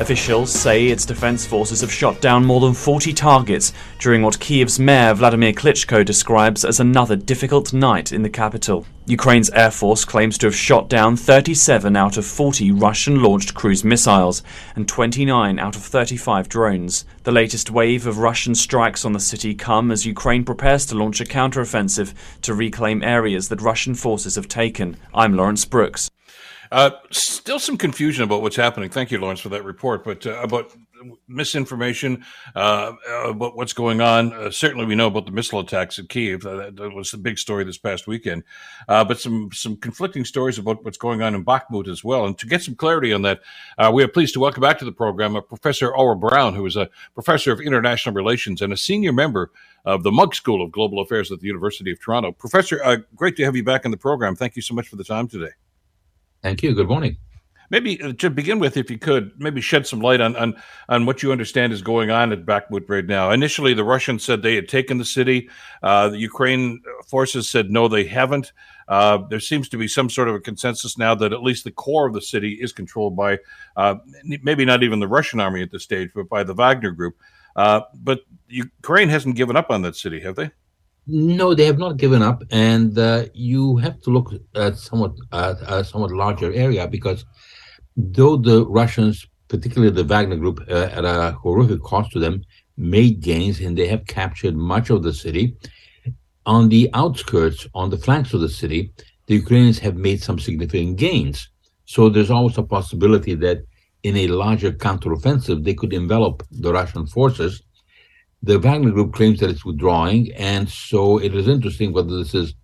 Officials say its defense forces have shot down more than 40 targets during what Kiev's mayor Vladimir Klitschko describes as another difficult night in the capital. Ukraine's air force claims to have shot down 37 out of 40 Russian launched cruise missiles and 29 out of 35 drones. The latest wave of Russian strikes on the city come as Ukraine prepares to launch a counteroffensive to reclaim areas that Russian forces have taken. I'm Lawrence Brooks. Uh, still some confusion about what's happening. Thank you, Lawrence, for that report. But uh, about misinformation uh, about what's going on. Uh, certainly, we know about the missile attacks at Kiev. Uh, that was the big story this past weekend. Uh, but some some conflicting stories about what's going on in Bakhmut as well. And to get some clarity on that, we are pleased to welcome back to the program Professor Aurel Braun, who is a professor of international relations and a senior member of the Munk School of Global Affairs at the University of Toronto. Professor, great to have you back in the program. Thank you so much for the time today. Thank you. Good morning. Maybe uh, to begin with, if you could, maybe shed some light on, on on what you understand is going on at Bakhmut right now. Initially, the Russians said they had taken the city. Uh, the Ukraine forces said no, they haven't. Uh, there seems to be some sort of a consensus now that at least the core of the city is controlled by uh, maybe not even the Russian army at this stage, but by the Wagner group. Uh, but Ukraine hasn't given up on that city, have they? No, they have not given up, and uh, you have to look at somewhat uh, a somewhat larger area because though the Russians, particularly the Wagner Group, uh, at a horrific cost to them, made gains and they have captured much of the city. On the outskirts, on the flanks of the city, the Ukrainians have made some significant gains. So there's always a possibility that in a larger counteroffensive, they could envelop the Russian forces the Wagner Group claims that it's withdrawing, and so it is interesting whether this is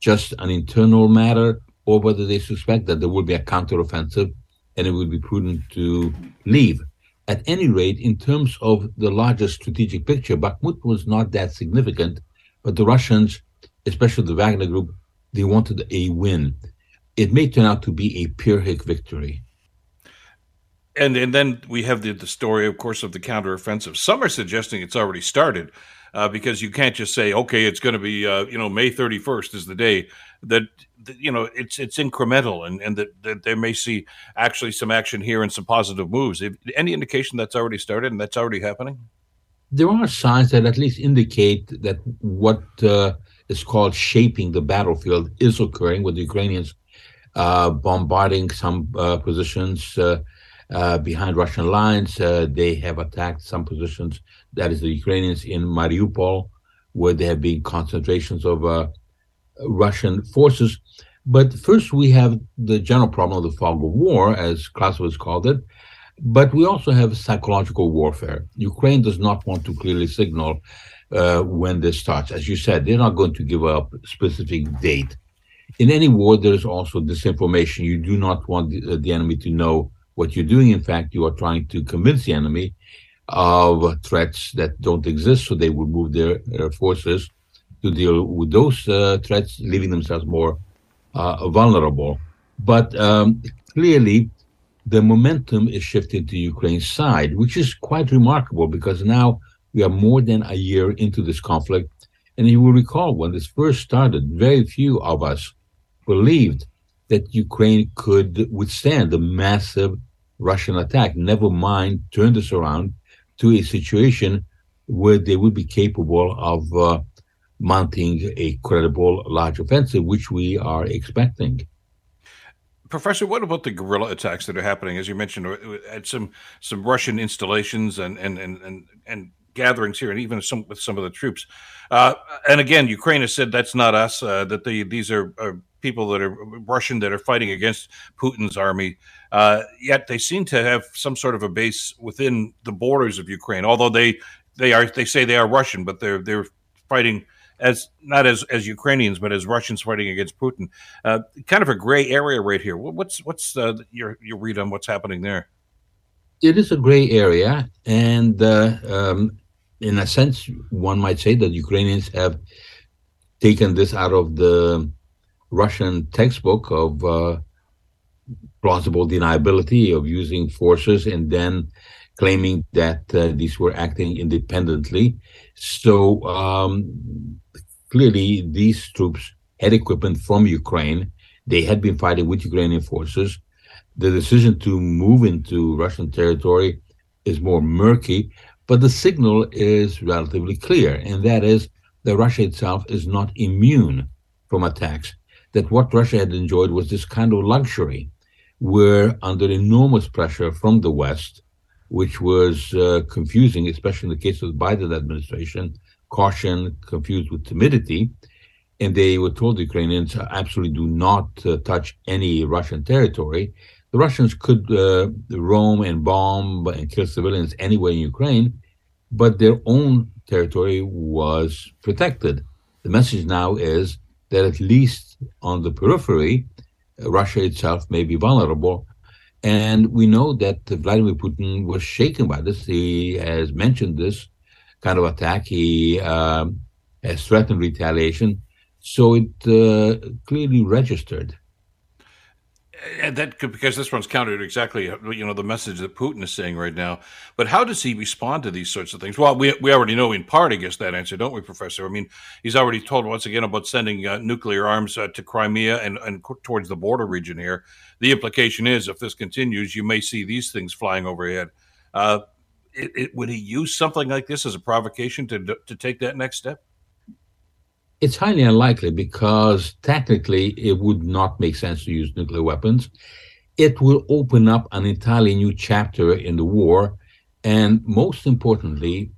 just an internal matter or whether they suspect that there will be a counteroffensive and it would be prudent to leave. At any rate, in terms of the larger strategic picture, Bakhmut was not that significant, but the Russians, especially the Wagner Group, they wanted a win. It may turn out to be a Pyrrhic victory and and then we have the, the story, of course, of the counteroffensive. Some are suggesting it's already started uh, because you can't just say, okay, it's going to be, uh, you know, May 31st is the day that, that you know, it's it's incremental and, and that, that they may see actually some action here and some positive moves. If, any indication that's already started and that's already happening? There are signs that at least indicate that what uh, is called shaping the battlefield is occurring with the Ukrainians uh, bombarding some uh, positions uh, uh, behind Russian lines. Uh, they have attacked some positions, that is the Ukrainians in Mariupol, where there have been concentrations of uh, Russian forces. But first, we have the general problem of the fog of war, as Clausewitz called it. But we also have psychological warfare. Ukraine does not want to clearly signal uh, when this starts. As you said, they're not going to give up a specific date. In any war, there is also disinformation. You do not want the, the enemy to know what you're doing, in fact, you are trying to convince the enemy of threats that don't exist, so they will move their, their forces to deal with those uh, threats, leaving themselves more uh, vulnerable. But um, clearly, the momentum is shifting to Ukraine's side, which is quite remarkable because now we are more than a year into this conflict. And you will recall when this first started, very few of us believed that Ukraine could withstand the massive Russian attack. Never mind turn this around to a situation where they would be capable of uh, mounting a credible large offensive, which we are expecting. Professor, what about the guerrilla attacks that are happening? As you mentioned, uh, at some some Russian installations and and and and, and gatherings here, and even some with some of the troops. Uh, and again, Ukraine has said that's not us. Uh, that they, these are, are, people that are Russian that are fighting against Putin's army. Uh, yet they seem to have some sort of a base within the borders of Ukraine. Although they they are they say they are Russian, but they're they're fighting as not as as Ukrainians, but as Russians fighting against Putin. Uh, kind of a gray area right here. What's what's uh, your your read on what's happening there? It is a gray area, and uh, um, in a sense, one might say that Ukrainians have taken this out of the Russian textbook of uh, plausible deniability of using forces and then claiming that uh, these were acting independently. So um, clearly, these troops had equipment from Ukraine. They had been fighting with Ukrainian forces. The decision to move into Russian territory is more murky, but the signal is relatively clear, and that is that Russia itself is not immune from attacks. That what Russia had enjoyed was this kind of luxury, where under enormous pressure from the West, which was uh, confusing, especially in the case of the Biden administration, caution confused with timidity. And they were told the Ukrainians absolutely do not uh, touch any Russian territory. The Russians could uh, roam and bomb and kill civilians anywhere in Ukraine, but their own territory was protected. The message now is that at least on the periphery, Russia itself may be vulnerable. And we know that Vladimir Putin was shaken by this. He has mentioned this kind of attack. He um, has threatened retaliation. So it uh, clearly registered and that could because this one's countered exactly you know the message that Putin is saying right now. But how does he respond to these sorts of things? Well, we we already know in part, I guess that answer, don't we, Professor? I mean, he's already told once again about sending uh, nuclear arms uh, to Crimea and and towards the border region here. The implication is, if this continues, you may see these things flying overhead. Uh, it, it, would he use something like this as a provocation to to take that next step? It's highly unlikely because technically it would not make sense to use nuclear weapons. It will open up an entirely new chapter in the war. And most importantly,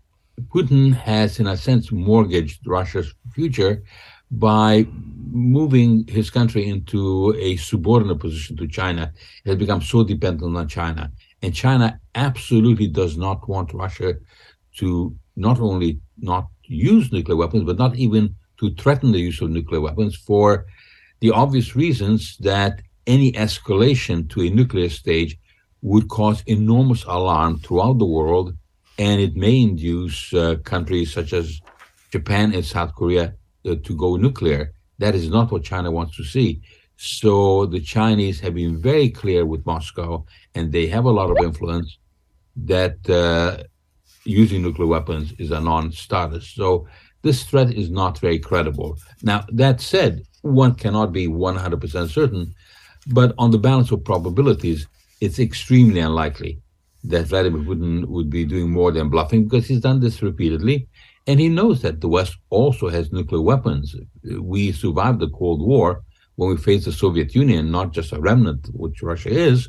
Putin has, in a sense, mortgaged Russia's future by moving his country into a subordinate position to China. It has become so dependent on China. And China absolutely does not want Russia to not only not use nuclear weapons, but not even to threaten the use of nuclear weapons for the obvious reasons that any escalation to a nuclear stage would cause enormous alarm throughout the world, and it may induce uh, countries such as Japan and South Korea uh, to go nuclear. That is not what China wants to see. So the Chinese have been very clear with Moscow, and they have a lot of influence that uh, using nuclear weapons is a non-starter. So this threat is not very credible. Now, that said, one cannot be 100% certain, but on the balance of probabilities, it's extremely unlikely that Vladimir Putin would be doing more than bluffing because he's done this repeatedly. And he knows that the West also has nuclear weapons. We survived the Cold War when we faced the Soviet Union, not just a remnant, which Russia is,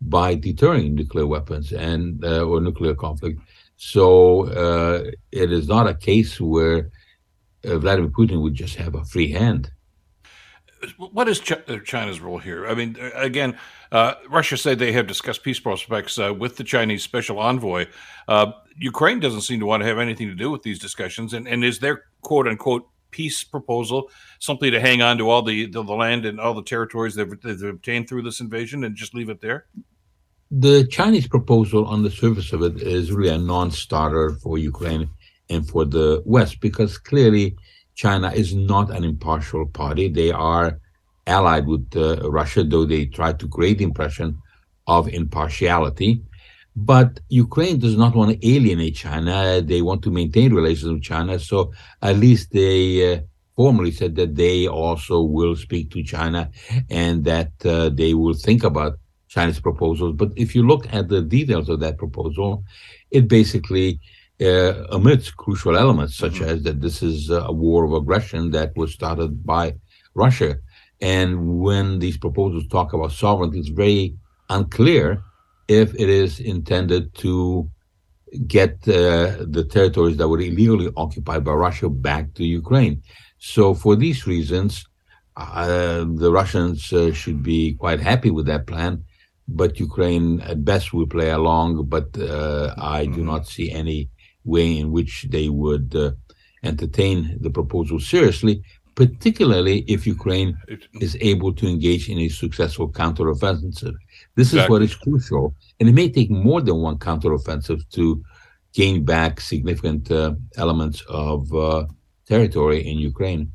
by deterring nuclear weapons and uh, or nuclear conflict. So uh, it is not a case where uh, Vladimir Putin would just have a free hand. What is uh, China's role here? I mean, uh, again, uh, Russia said they have discussed peace prospects uh, with the Chinese special envoy. Ukraine doesn't seem to want to have anything to do with these discussions. And, and is their quote unquote peace proposal simply to hang on to all the, the, the land and all the territories they've, they've obtained through this invasion and just leave it there? The Chinese proposal on the surface of it is really a non-starter for Ukraine and for the West because clearly China is not an impartial party. They are allied with uh, Russia, though they try to create the impression of impartiality. But Ukraine does not want to alienate China. They want to maintain relations with China. So at least they uh, formally said that they also will speak to China and that uh, they will think about Chinese proposals. But if you look at the details of that proposal, it basically uh, omits crucial elements, such mm-hmm. as that this is a war of aggression that was started by Russia. And when these proposals talk about sovereignty, it's very unclear if it is intended to get uh, the territories that were illegally occupied by Russia back to Ukraine. So, for these reasons, uh, the Russians uh, should be quite happy with that plan but Ukraine at best will play along. But uh, I do mm-hmm. not see any way in which they would uh, entertain the proposal seriously, particularly if Ukraine is able to engage in a successful counteroffensive. This exactly. is what is crucial, and it may take more than one counteroffensive to gain back significant uh, elements of uh, territory in Ukraine.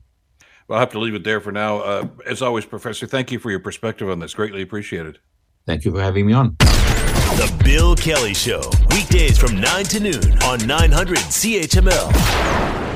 Well, I'll have to leave it there for now. Uh, as always, Professor, thank you for your perspective on this. Greatly appreciated. Thank you for having me on. The Bill Kelly Show, weekdays from 9 to noon on 900 CHML.